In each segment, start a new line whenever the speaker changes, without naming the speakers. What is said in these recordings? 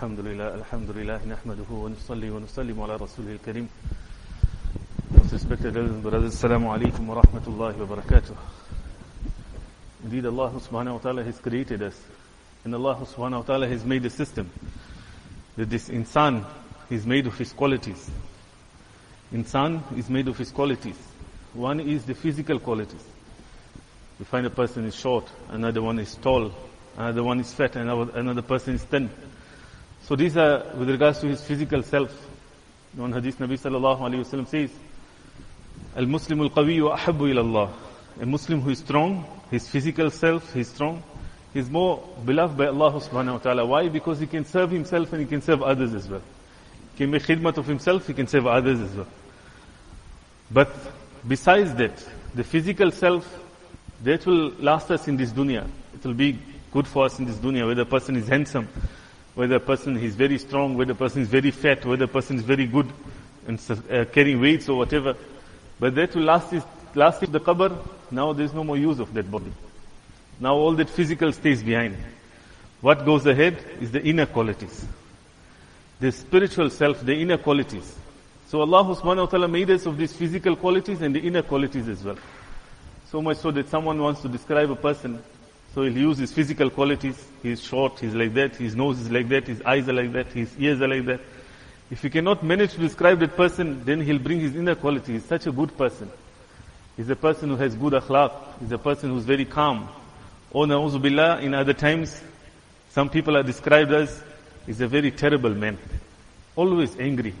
الحمد لله الحمد لله نحمده ونصلي ونسلم على رسوله الكريم Respected elders and brothers, Assalamu alaikum wa rahmatullahi wa barakatuh. Indeed, Allah subhanahu wa ta'ala has created us. And Allah subhanahu wa ta'ala has made a system that this insan is made of his qualities. Insan is made of his qualities. One is the physical qualities. You find a person is short, another one is tall, another one is fat, another, another person is thin. So these are with regards to his physical self. One hadith Nabi sallallahu alayhi wa sallam says, Al-Muslim al-Qawi ahabbu ila Allah. A Muslim who is strong, his physical self, he's strong, he's more beloved by Allah subhanahu wa ta'ala. Why? Because he can serve himself and he can serve others as well. He can make khidmat of himself, he can serve others as well. But besides that, the physical self, that will last us in this dunya. It will be good for us in this dunya, whether a person is handsome, whether a person is very strong, whether a person is very fat, whether a person is very good and uh, carrying weights or whatever. But that will last is last is the qabr. Now there is no more use of that body. Now all that physical stays behind. What goes ahead is the inner qualities. The spiritual self, the inner qualities. So Allah subhanahu wa ta'ala made us of these physical qualities and the inner qualities as well. So much so that someone wants to describe a person, so he'll use his physical qualities. He's short, he's like that, his nose is like that, his eyes are like that, his ears are like that. If he cannot manage to describe that person, then he'll bring his inner quality. He's such a good person. He's a person who has good akhlaq. He's a person who's very calm. Oh, na'uzu billah, in other times, some people are described as, he's a very terrible man. Always angry.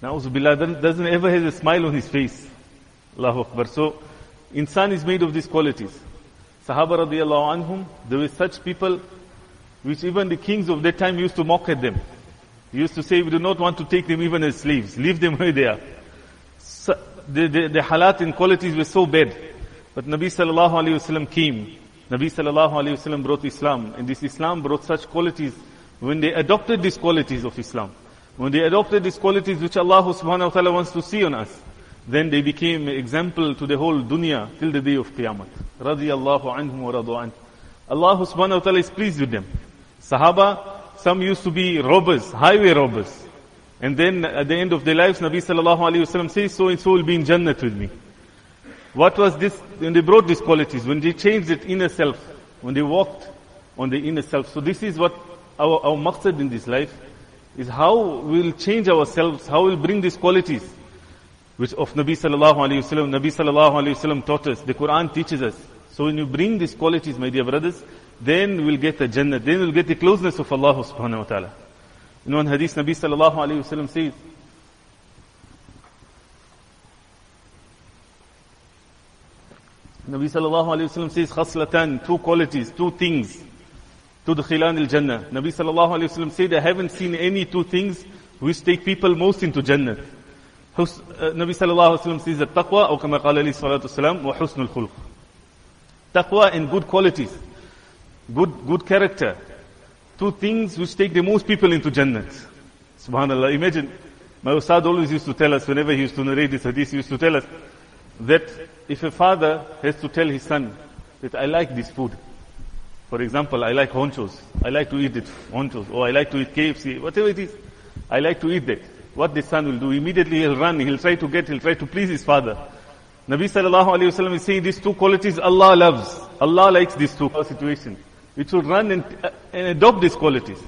Na'uzu billah, doesn't ever have a smile on his face. Allahu Akbar. So, insan is made of these qualities. Sahaba radiallahu anhum, there were such people which even the kings of that time used to mock at them. He used to say, we do not want to take them even as slaves. Leave them where they are. So, the, the, the halat and qualities were so bad. But Nabi sallallahu alayhi wasallam came. Nabi sallallahu alayhi wasallam brought Islam. And this Islam brought such qualities. When they adopted these qualities of Islam, when they adopted these qualities which Allah subhanahu wa ta'ala wants to see on us, then they became example to the whole dunya till the day of Qiyamah. Radiyallahu anhum wa radu an. Allah subhanahu wa ta'ala is pleased with them. Sahaba, some used to be robbers, highway robbers. And then at the end of their lives, Nabi sallallahu alayhi wasallam says, so and so will be in Jannah with me. What was this, when they brought these qualities, when they changed the inner self, when they walked on the inner self. So this is what our, our maqsad in this life is how we'll change ourselves, how we'll bring these qualities which of Nabi sallallahu alayhi wasallam, Nabi sallallahu alayhi taught us. The Quran teaches us. So when you bring these qualities, my dear brothers, then we'll get the Jannah, then we'll get the closeness of Allah subhanahu wa ta'ala. In hadith, Nabi sallallahu alayhi wasallam says, Nabi sallallahu alayhi wasallam says, khaslatan, two qualities, two things, to the khilan al-Jannah. Nabi sallallahu alayhi wasallam said, I haven't seen any two things which take people most into Jannah. Uh, Nabi sallallahu alayhi wasallam says, that taqwa, or kama qala alayhi salatu wasalam, wa husnul khulq. Taqwa and good qualities, good, good character, two things which take the most people into Jannah. Subhanallah. Imagine, my Ustad always used to tell us, whenever he used to narrate this hadith, he used to tell us that if a father has to tell his son that I like this food, for example, I like honchos, I like to eat it, honchos, or I like to eat KFC, whatever it is, I like to eat that. What the son will do, immediately he'll run, he'll try to get, he'll try to please his father. Nabi sallallahu alayhi wasallam is saying these two qualities Allah loves. Allah likes these two situations. It should run and, uh, and adopt these qualities.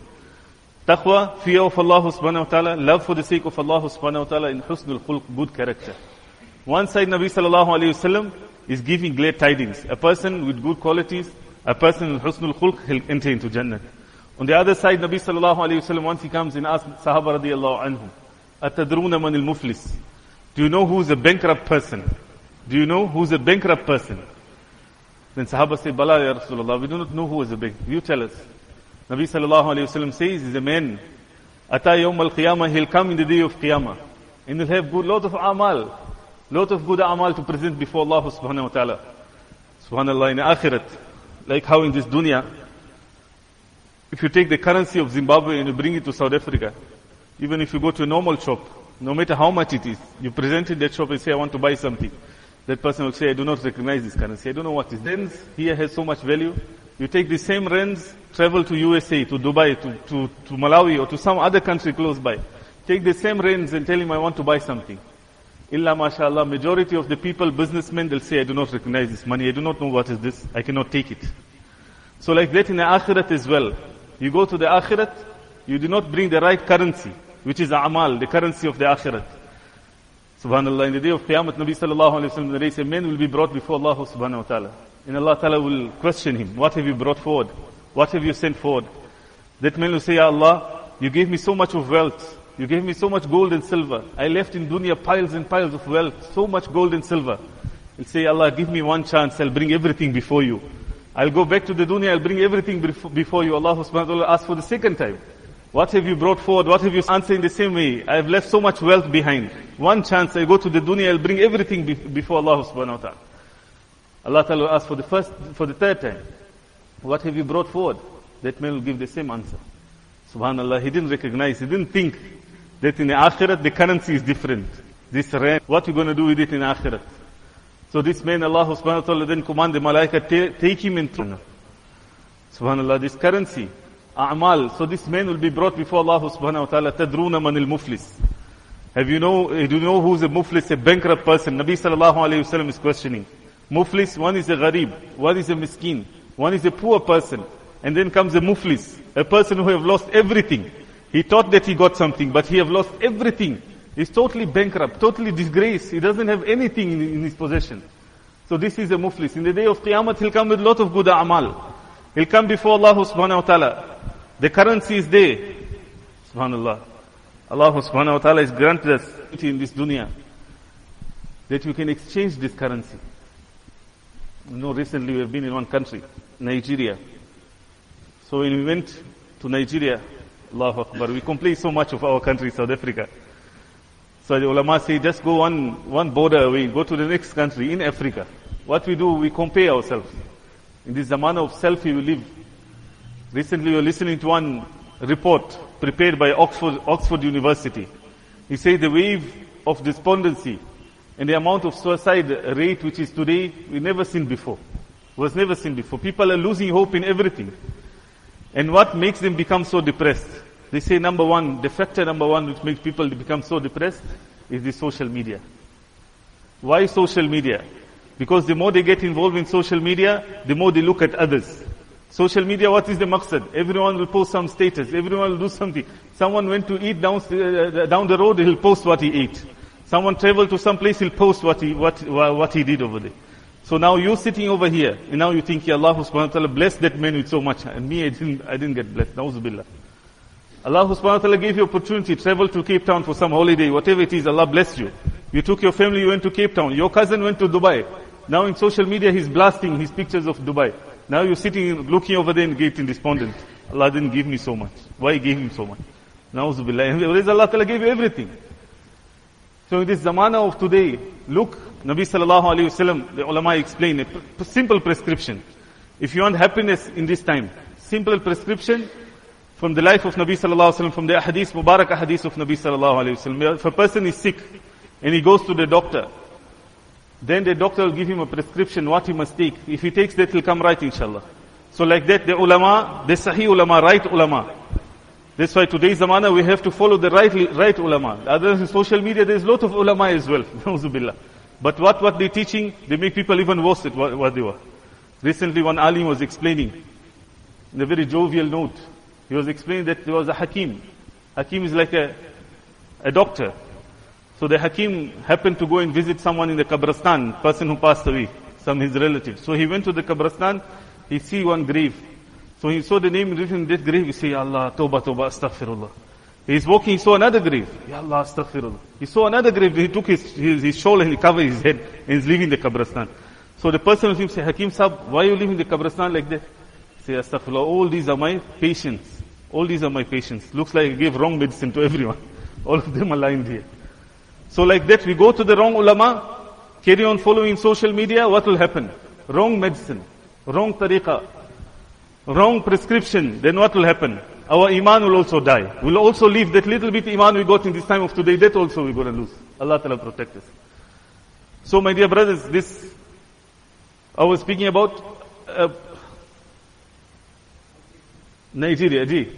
Taqwa, fear of Allah subhanahu wa ta'ala, love for the sake of Allah subhanahu wa ta'ala, and husnul khulq, good character. One side Nabi sallallahu alayhi wasallam is giving glad tidings. A person with good qualities, a person with husnul khulq, he'll enter into Jannah. On the other side, Nabi sallallahu alayhi wasallam, once he comes and asks Sahaba radiallahu anhum, Atadruna man al-muflis. Do you know who's a bankrupt person? Do you know who's a bankrupt person? Then Sahaba say, Bala ya Rasulullah, we do not know who is a bankrupt. You tell us. Nabi sallallahu alayhi wasallam says, he's a man. Ata yawm al-qiyamah, he'll come in the day of qiyamah. And he'll have good, lot of amal. Lot of good amal to present before Allah subhanahu wa ta'ala. Subhanallah, in akhirat. Like how in this dunya, if you take the currency of Zimbabwe and you bring it to South Africa, even if you go to a normal shop, no matter how much it is, you present in that shop and say, I want to buy something. That person will say, I do not recognize this currency. I don't know what is. Then here has so much value. You take the same rands, travel to USA, to Dubai, to, to, to Malawi, or to some other country close by. Take the same rands and tell him, I want to buy something. Illa mashallah, majority of the people, businessmen, they'll say, I do not recognize this money, I do not know what is this, I cannot take it. So like that in the akhirat as well. You go to the akhirat, you do not bring the right currency, which is amal, the currency of the akhirat. Subhanallah, in the day of Qiyamah, Nabi sallallahu alayhi wa sallam, men will be brought before Allah subhanahu wa ta'ala. And Allah ta'ala will question him, what have you brought forward? What have you sent forward? That man will say, Ya Allah, you gave me so much of wealth. You gave me so much gold and silver. I left in dunya piles and piles of wealth, so much gold and silver. He'll say, Allah, give me one chance, I'll bring everything before you. I'll go back to the dunya, I'll bring everything before you. Allah subhanahu wa ta'ala asks for the second time. What have you brought forward? What have you answered in the same way? I have left so much wealth behind. One chance, I go to the dunya, I'll bring everything before Allah subhanahu wa ta'ala. Allah ta'ala asks for the first, for the third time. What have you brought forward? That man will give the same answer. Subhanallah, he didn't recognize, he didn't think that in the akhirat the currency is different. This rand, what you going to do with it in akhirat? So this man, Allah subhanahu wa ta'ala then command the malaika, take him in through. Subhanallah, this currency, a'mal. So this man will be brought before Allah subhanahu wa ta'ala, tadruna man al-muflis. Have you know, eh, do you know who's a muflis, a bankrupt person? Nabi sallallahu alayhi wa sallam is questioning. Muflis, one is a gharib, one is a miskin, one is a poor person. And then comes a muflis, a person who have lost everything. He thought that he got something, but he have lost everything. He's totally bankrupt, totally disgraced. He doesn't have anything in, in his possession. So this is a muflis. In the day of Qiyamah, he'll come with lot of good amal. He'll come before Allah subhanahu wa ta'ala. The currency is there. Subhanallah. Allah subhanahu wa ta'ala has granted us in this dunya that we can exchange this currency. You know, recently we have been in one country, Nigeria. So when we went to Nigeria, Allahu Akbar, we complain so much of our country, South Africa. So the ulama say, just go one, one border away, go to the next country in Africa. What we do, we compare ourselves. In this zamana of selfie we live. Recently we were listening to one report prepared by Oxford, Oxford University. He said the wave of despondency and the amount of suicide rate which is today, we never seen before. Was never seen before. People are losing hope in everything. And what makes them become so depressed? They say number one, the factor number one which makes people become so depressed is the social media. Why social media? Because the more they get involved in social media, the more they look at others. Social media, what is the maqsad? Everyone will post some status. Everyone will do something. Someone went to eat down, uh, down the road, he'll post what he ate. Someone traveled to some place, he'll post what he, what, what he did over there. So now you're sitting over here, and now you think, Ya Allah subhanahu wa ta'ala blessed that man with so much, and me, I didn't, I didn't get blessed. Na'uzubillah. Allah subhanahu wa ta'ala gave you opportunity, travel to Cape Town for some holiday, whatever it is, Allah blessed you. You took your family, you went to Cape Town. Your cousin went to Dubai. Now in social media, he's blasting his pictures of Dubai. Now you're sitting, looking over there and getting despondent. Allah didn't give me so much. Why he gave him so much? Na'uzubillah. Whereas Allah Ta'ala gave you everything. So in this zamana of today, look, Nabi sallallahu alayhi wasallam, the ulama explain a simple prescription. If you want happiness in this time, simple prescription from the life of Nabi sallallahu alayhi wasallam, from the hadith, Mubarak hadith of Nabi sallallahu alayhi wasallam. If a person is sick and he goes to the doctor, then the doctor will give him a prescription what he must take. If he takes that, he'll come right, inshallah. So like that, the ulama, the sahih ulama, right ulama. That's why today's zamana we have to follow the right, right ulama. Other than social media, there's a lot of ulama as well. but what, what they're teaching, they make people even worse at what, what they were. Recently one alim was explaining, in a very jovial note, he was explaining that there was a hakim. Hakim is like a, a doctor. So the Hakim happened to go and visit someone in the Kabristan, person who passed away, some his relatives. So he went to the Kabristan, he see one grave. So he saw the name written in that grave, he say, Allah, Toba, Toba, Astaghfirullah. He's walking, he saw another grave. Ya Allah, Astaghfirullah. He saw another grave, he took his, his, his shawl and he covered his head and he's leaving the Kabristan. So the person with him say, Hakim Sahib, why are you leaving the Kabristan like that? Say, Astaghfirullah, all these are my patients. All these are my patients. Looks like I gave wrong medicine to everyone. All of them are lying here. So like that, we go to the wrong ulama, carry on following social media, what will happen? Wrong medicine, wrong tariqah, wrong prescription, then what will happen? Our iman will also die. We'll also leave that little bit iman we got in this time of today, that also we're going to lose. Allah Ta'ala protect us. So my dear brothers, this, I was speaking about, uh, Nigeria, ji.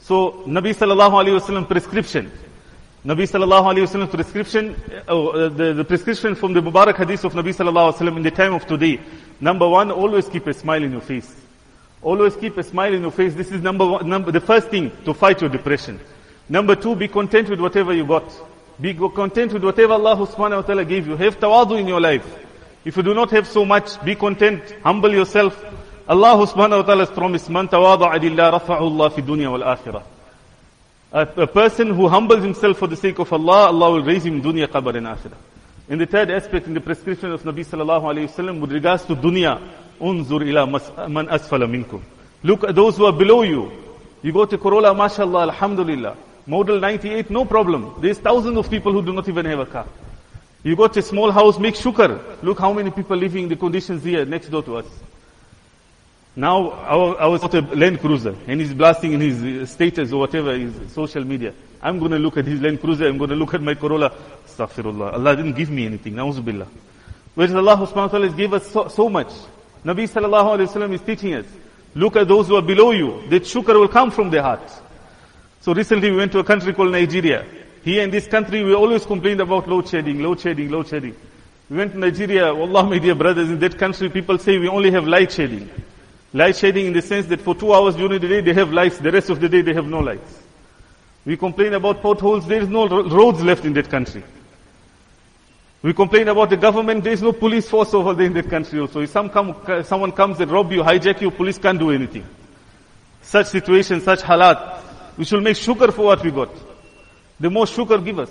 So, Nabi sallallahu alayhi wasallam prescription. Nabi sallallahu alayhi wasallam prescription, oh, uh, the, the prescription from the Mubarak hadith of Nabi sallallahu alayhi wasallam in the time of today. Number one, always keep a smile in your face. Always keep a smile in your face. This is number one, number, the first thing to fight your depression. Number two, be content with whatever you got. Be content with whatever Allah subhanahu wa ta'ala gave you. Have tawadu in your life. If you do not have so much, be content, humble yourself. Allah subhanahu wa ta'ala has promised, Man tawada'a lillah rafa'u Allah fi dunya wal akhirah. A, a, person who humbles himself for the sake of Allah, Allah will raise him dunya, qabr and akhirah. In the third aspect, in the prescription of Nabi sallallahu alayhi wasallam, with regards to dunya, unzur ila man asfala minkum. Look at those who are below you. You go to Corolla, mashallah, alhamdulillah. Model 98, no problem. There's thousands of people who do not even have a car. You got a small house, make shukr. Look how many people living in the conditions here next door to us. Now, I was a Land Cruiser, and he's blasting in his uh, status or whatever, his social media. I'm going to look at his Land Cruiser, I'm going to look at my Corolla. Astaghfirullah. Allah didn't give me anything. Na'uzubillah. Whereas Allah subhanahu wa ta'ala given us so, so much. Nabi sallallahu alayhi wa sallam is teaching us. Look at those who are below you. That shukr will come from their heart. So recently we went to a country called Nigeria. Here in this country, we always complained about load shedding, load shedding, load shedding. We went to Nigeria, Allah, my dear brothers, in that country, people say we only have light shedding. Light shedding in the sense that for two hours during the day they have lights, the rest of the day they have no lights. We complain about potholes, there is no roads left in that country. We complain about the government, there is no police force over there in that country also. If some come, uh, someone comes and rob you, hijack you, police can't do anything. Such situations, such halat, we should make shukr for what we got. The more shukr give us,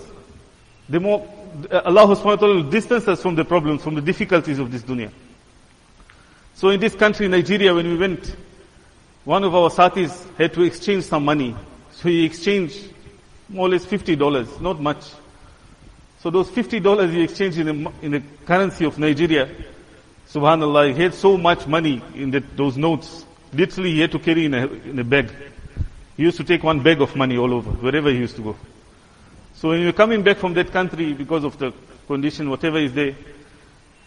the more uh, Allah subhanahu wa ta'ala will distance us from the problems, from the difficulties of this dunya. So in this country, Nigeria, when we went, one of our satis had to exchange some money. So he exchanged more or less $50, not much. So those $50 he exchanged in the, in the currency of Nigeria, subhanAllah, he had so much money in the, those notes. Literally he had to carry in a, in a bag. He used to take one bag of money all over, wherever he used to go. So when you're coming back from that country because of the condition, whatever is there,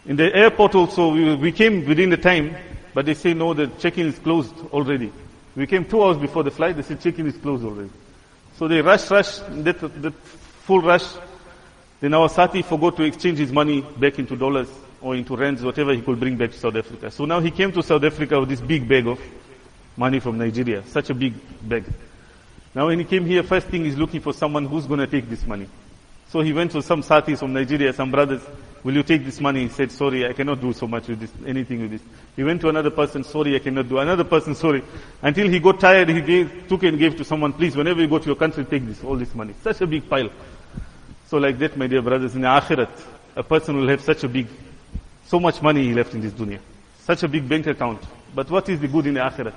in the airport also, we, came within the time, but they say no, the check-in is closed already. We came two hours before the flight, they said check-in is closed already. So they rush, rush, that, that full rush. Then our Sati forgot to exchange his money back into dollars or into rands, whatever he could bring back to South Africa. So now he came to South Africa with this big bag of money from Nigeria, such a big bag. Now when he came here, first thing he's looking for someone who's going to take this money. So he went to some satis from Nigeria, some brothers, will you take this money? He said, sorry, I cannot do so much with this, anything with this. He went to another person, sorry, I cannot do. Another person, sorry. Until he got tired, he gave, took and gave to someone, please, whenever you go to your country, take this, all this money. Such a big pile. So like that, my dear brothers, in the akhirat, a person will have such a big, so much money he left in this dunya. Such a big bank account. But what is the good in the akhirat?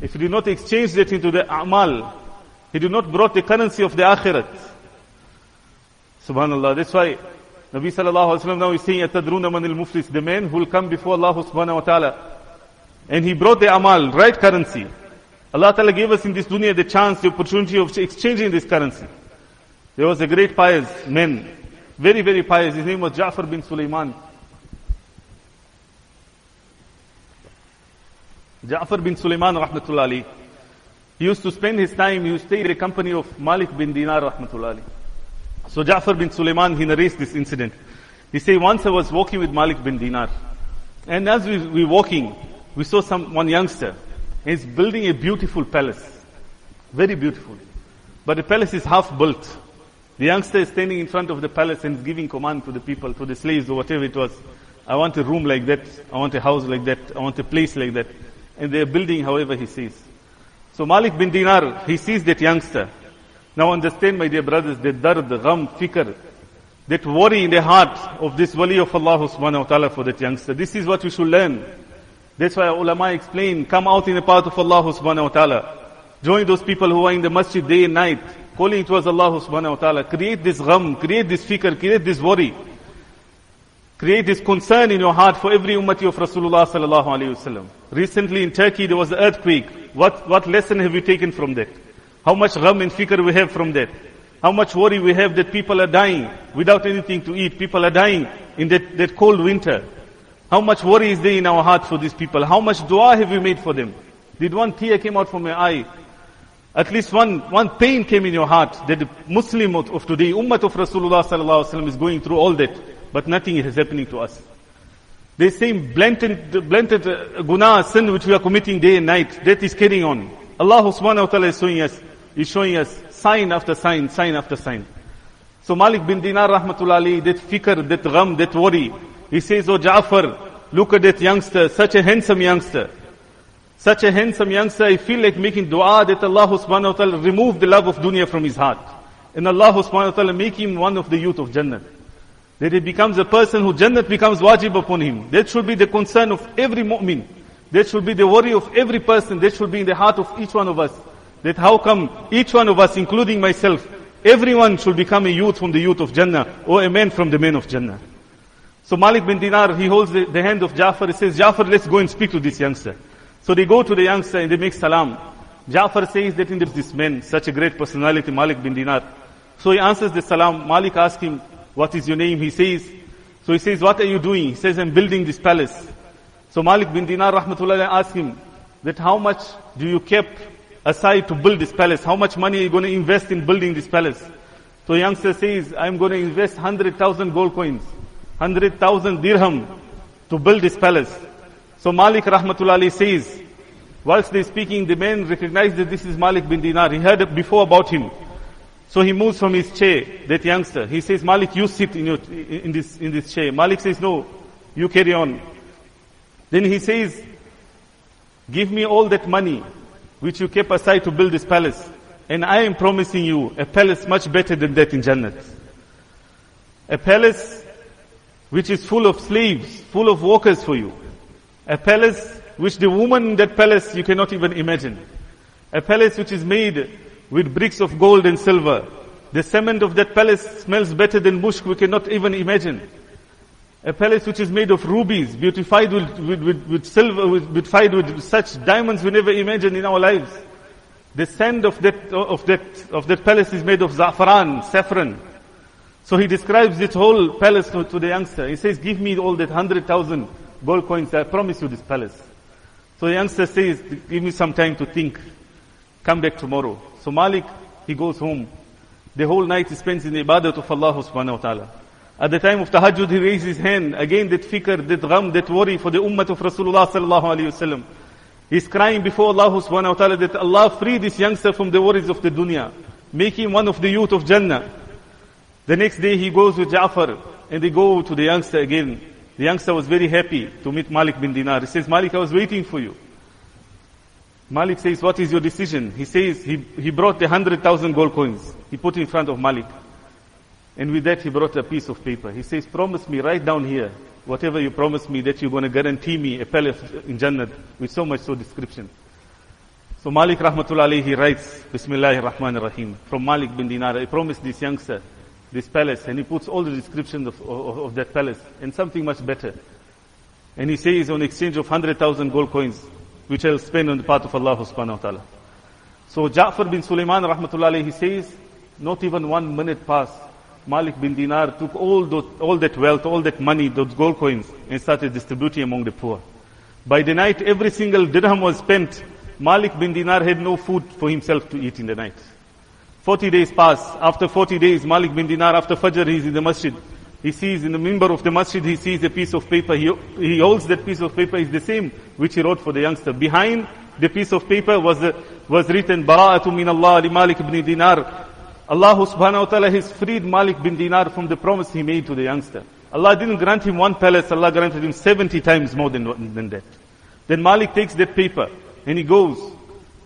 If he did not exchange that into the amal, he did not brought the currency of the akhirat. Subhanallah. That's why Nabi sallallahu alayhi wa now is saying, Atadruna manil muflis, the man who will come before Allah subhanahu wa ta'ala. And he brought the amal, right currency. Allah ta'ala gave us in this dunya the chance, the opportunity of exchanging this currency. There was a great pious man, very, very pious. His name was Ja'far bin Sulaiman. Ja'far bin Sulaiman rahmatullahi. He used to spend his time, he used to stay in the company of Malik bin Dinar rahmatullah alayhi. So Ja'far bin Sulaiman, he narrates this incident. He say, once I was walking with Malik bin Dinar. And as we were walking, we saw some, one youngster. He's building a beautiful palace. Very beautiful. But the palace is half built. The youngster is standing in front of the palace and is giving command to the people, to the slaves or whatever it was. I want a room like that. I want a house like that. I want a place like that. And they are building however he sees. So Malik bin Dinar, he sees that youngster. Now understand, my dear brothers, the dard, gham, fikr, that worry in the heart of this wali of Allah subhanahu wa ta'ala for that youngster. This is what we should learn. That's why ulama explain, come out in the path of Allah subhanahu wa ta'ala. Join those people who are in the masjid day and night, calling towards Allah subhanahu wa ta'ala. Create this gham, create this fikr, create this worry. Create this concern in your heart for every ummati of Rasulullah sallallahu alayhi wasallam. Recently in Turkey there was an earthquake. What, what lesson have you taken from that? How much gham and fikr we have from that. How much worry we have that people are dying without anything to eat. People are dying in that, that cold winter. How much worry is there in our heart for these people? How much dua have we made for them? Did one tear came out from your eye? At least one, one pain came in your heart that the Muslim of, of today, Ummah of Rasulullah sallallahu alaihi wasallam is going through all that, but nothing is happening to us. The same blatant, blatant uh, guna, sin which we are committing day and night, that is carrying on. Allah subhanahu wa ta'ala is showing us, is showing us sign after sign, sign after sign. So Malik bin Dinar rahmatullah that fikr, that gham, that worry, he says, oh Ja'far, look at that youngster, such a handsome youngster. Such a handsome youngster, I feel like making dua that Allah subhanahu wa ta'ala remove the love of dunya from his heart. And Allah subhanahu wa ta'ala make him one of the youth of Jannah. That he becomes a person who Jannah becomes wajib upon him. That should be the concern of every mu'min. That should be the worry of every person. That should be in the heart of each one of us. That how come each one of us, including myself, everyone should become a youth from the youth of Jannah or a man from the men of Jannah. So Malik bin Dinar, he holds the, the hand of Jafar. He says, Jafar, let's go and speak to this youngster. So they go to the youngster and they make salam. Jafar says that in this man, such a great personality, Malik bin Dinar. So he answers the salam. Malik asks him, what is your name? He says, so he says, what are you doing? He says, I'm building this palace. So Malik bin Dinar rahmatullah asks him that how much do you keep aside to build this palace? How much money are you going to invest in building this palace? So youngster says, I'm going to invest 100,000 gold coins, 100,000 dirham to build this palace. So Malik rahmatullah says, whilst they're speaking, the man recognized that this is Malik bin Dinar. He heard before about him. So he moves from his chair, that youngster. He says, Malik, you sit in, your, in, this, in this chair. Malik says, no, you carry on. Then he says, give me all that money which you kept aside to build this palace. And I am promising you a palace much better than that in Jannah. A palace which is full of slaves, full of workers for you. A palace which the woman in that palace you cannot even imagine. A palace which is made with bricks of gold and silver. The cement of that palace smells better than mushk we cannot even imagine. A palace which is made of rubies, beautified with, with, with, with silver, with, beautified with such diamonds we never imagined in our lives. The sand of that, of that, of that palace is made of za'faran, saffron. So he describes this whole palace to, to the youngster. He says, give me all that hundred thousand gold coins, I promise you this palace. So the youngster says, give me some time to think. Come back tomorrow. So Malik, he goes home. The whole night he spends in the ibadat of Allah subhanahu wa ta'ala. At the time of tahajjud, he raises his hand. Again, that fikr, that gham, that worry for the ummah of Rasulullah sallallahu alayhi wasallam. He's crying before Allah subhanahu wa ta'ala that Allah free this youngster from the worries of the dunya. Make him one of the youth of Jannah. The next day he goes with Ja'far and they go to the youngster again. The youngster was very happy to meet Malik bin Dinar. He says, Malik, I was waiting for you. Malik says, what is your decision? He says, he, he brought the hundred thousand gold coins. He put in front of Malik. And with that, he brought a piece of paper. He says, promise me right down here, whatever you promise me that you're going to guarantee me a palace in Jannah with so much so description. So Malik rahmatullah he writes, Bismillahir Rahmanir Rahim, from Malik bin Dinar, I promised this youngster this palace, and he puts all the descriptions of, of, of that palace, and something much better. And he says on exchange of 100,000 gold coins, which I'll spend on the path of Allah subhanahu wa ta'ala. So Ja'far bin Sulaiman rahmatullah he says, not even one minute passed. Malik bin Dinar took all, those, all that wealth, all that money, those gold coins, and started distributing among the poor. By the night, every single dirham was spent. Malik bin Dinar had no food for himself to eat in the night. 40 days pass. After 40 days, Malik bin Dinar, after Fajr, he's in the masjid. He sees in the mimbar of the masjid, he sees a piece of paper. He, he holds that piece of paper. It's the same which he wrote for the youngster. Behind the piece of paper was, was written, Bara'atu min Allah li Malik bin Dinar. Allah subhanahu wa ta'ala has freed Malik bin Dinar from the promise he made to the youngster. Allah didn't grant him one palace, Allah granted him 70 times more than, than that. Then Malik takes that paper and he goes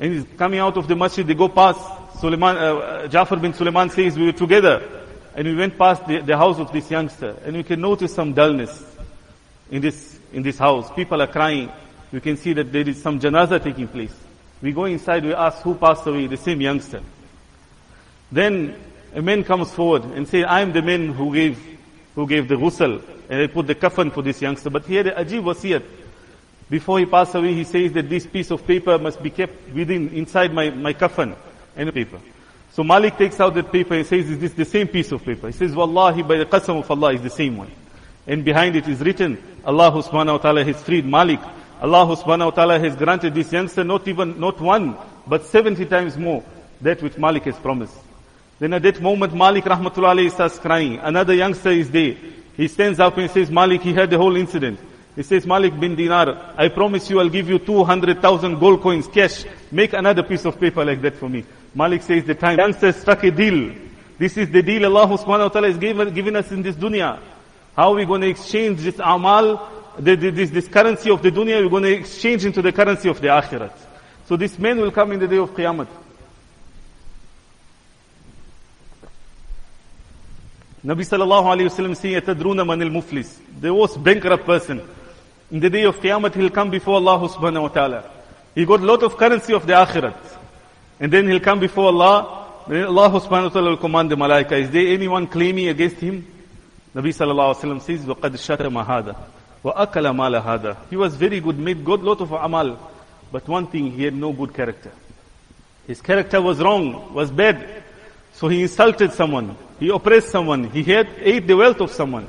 and he's coming out of the masjid, they go past Suleiman, uh, Jafar bin Suleiman says we were together and we went past the, the house of this youngster and we can notice some dullness in this, in this house. People are crying. We can see that there is some janaza taking place. We go inside, we ask who passed away, the same youngster. Then a man comes forward and says, I am the man who gave, who gave the ghusl and I put the kafan for this youngster. But here the ajib wasiyat. Before he passed away, he says that this piece of paper must be kept within, inside my, my kafan and paper. So Malik takes out that paper and says, is this the same piece of paper? He says, Wallahi, by the qasam of Allah, is the same one. And behind it is written, Allah subhanahu wa ta'ala has freed Malik Allah subhanahu wa ta'ala has granted this youngster not even, not one, but 70 times more that which Malik has promised. Then at that moment, Malik rahmatullah starts crying. Another youngster is there. He stands up and says, Malik, he heard the whole incident. He says, Malik bin Dinar, I promise you I'll give you 200,000 gold coins cash. Make another piece of paper like that for me. Malik says, the time youngster struck a deal. This is the deal Allah subhanahu wa ta'ala has given, us in this dunya. How are we going to exchange this amal, the, the, this, this currency of the dunya, we're going to exchange into the currency of the akhirat. So this man will come in the day of Qiyamah. Nabi sallallahu alayhi wa sallam saying, "Atadruna manil muflis." The most bankrupt person. In the day of Qiyamah, he'll come before Allah subhanahu wa ta'ala. He got a lot of currency of the akhirat. And then he'll come before Allah. Then Allah subhanahu wa ta'ala will command the malaika. Is there anyone claiming against him? Nabi sallallahu alayhi wa sallam says, وَقَدْ شَتَمَ هَذَا وَأَكَلَ مَالَ هَذَا He was very good, made good lot of amal. But one thing, he had no good character. His character was wrong, was bad. So he insulted someone. He oppressed someone. He had, ate the wealth of someone.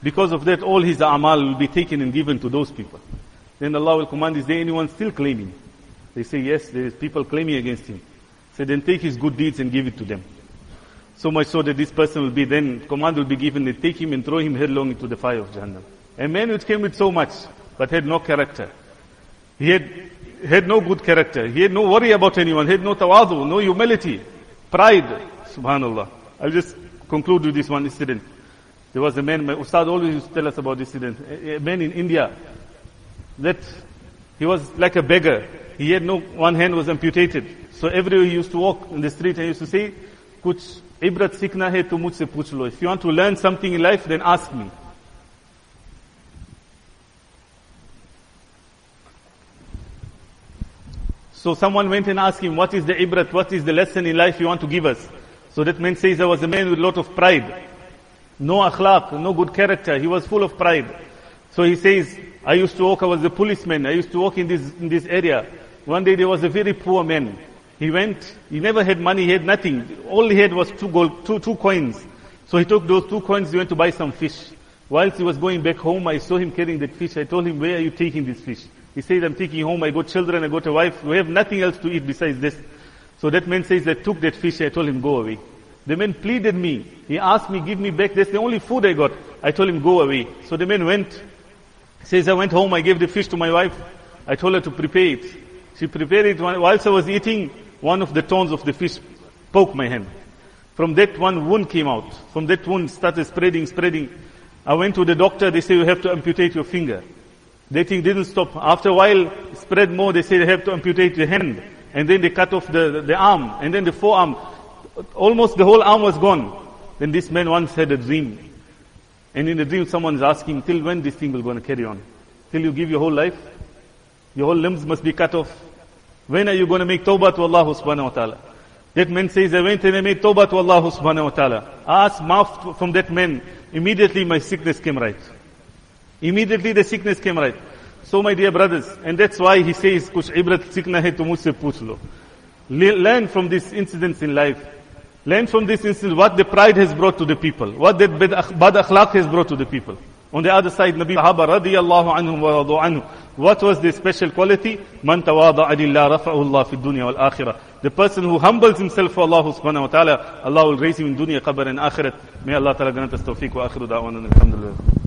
Because of that, all his amal will be taken and given to those people. Then Allah will command, is there anyone still claiming? They say, yes, there is people claiming against him. So then take his good deeds and give it to them. So much so that this person will be then, command will be given, they take him and throw him headlong into the fire of Jahannam. A man which came with so much, but had no character. He had, had no good character. He had no worry about anyone. He had no tawadu, no humility, pride. Subhanallah. I'll just conclude with this one incident. There was a man, my Ustad always used to tell us about this incident. A, a man in India that he was like a beggar. He had no, one hand was amputated. So everywhere he used to walk in the street and he used to say, Kuch ibrat sikna hai to mujhse puch lo. If you want to learn something in life, then ask me. So someone went and asked him, what is the ibrat, what is the lesson in life you want to give us? So that man says there was a man with a lot of pride. No akhlaq, no good character. He was full of pride. So he says, I used to walk, I was a policeman. I used to walk in this, in this area. One day there was a very poor man. He went, he never had money, he had nothing. All he had was two gold, two, two coins. So he took those two coins, he went to buy some fish. Whilst he was going back home, I saw him carrying that fish. I told him, where are you taking this fish? He said, I'm taking home, I got children, I got a wife. We have nothing else to eat besides this. So that man says, I took that fish, I told him, go away. The man pleaded me. He asked me, give me back. That's the only food I got. I told him, go away. So the man went. Says, I went home, I gave the fish to my wife. I told her to prepare it. She prepared it. Whilst I was eating, one of the thorns of the fish poked my hand. From that one wound came out. From that wound started spreading, spreading. I went to the doctor, they say you have to amputate your finger. That thing didn't stop. After a while, spread more, they say you have to amputate your hand. And then they cut off the, the, the arm, and then the forearm. Almost the whole arm was gone. Then this man once had a dream. And in the dream someone is asking, till when this thing will going to carry on? Till you give your whole life? Your whole limbs must be cut off. When are you going to make tawbah to Allah subhanahu wa ta'ala? That man says, I went and I made tawbah to Allah subhanahu wa ta'ala. I asked maaf from that man. Immediately my sickness came right. Immediately the sickness came right. So my dear brothers, and that's why he says, kuch ibrat sikna hai to mujhse. Learn from these incidents in life. Learn from this incident what the pride has brought to the people, what that bad akhlaq has brought to the people. On the other side, Nabi Sahaba radiyallahu anhum wa radu anhu. What was the special quality? Man tawada'a lillah rafa'u Allah fi dunya wal akhirah. The person who humbles himself for Allah subhanahu wa ta'ala, Allah will raise him in dunya, qabr and akhirat. May Allah ta'ala grant us tawfiq wa akhiru da'wana alhamdulillah.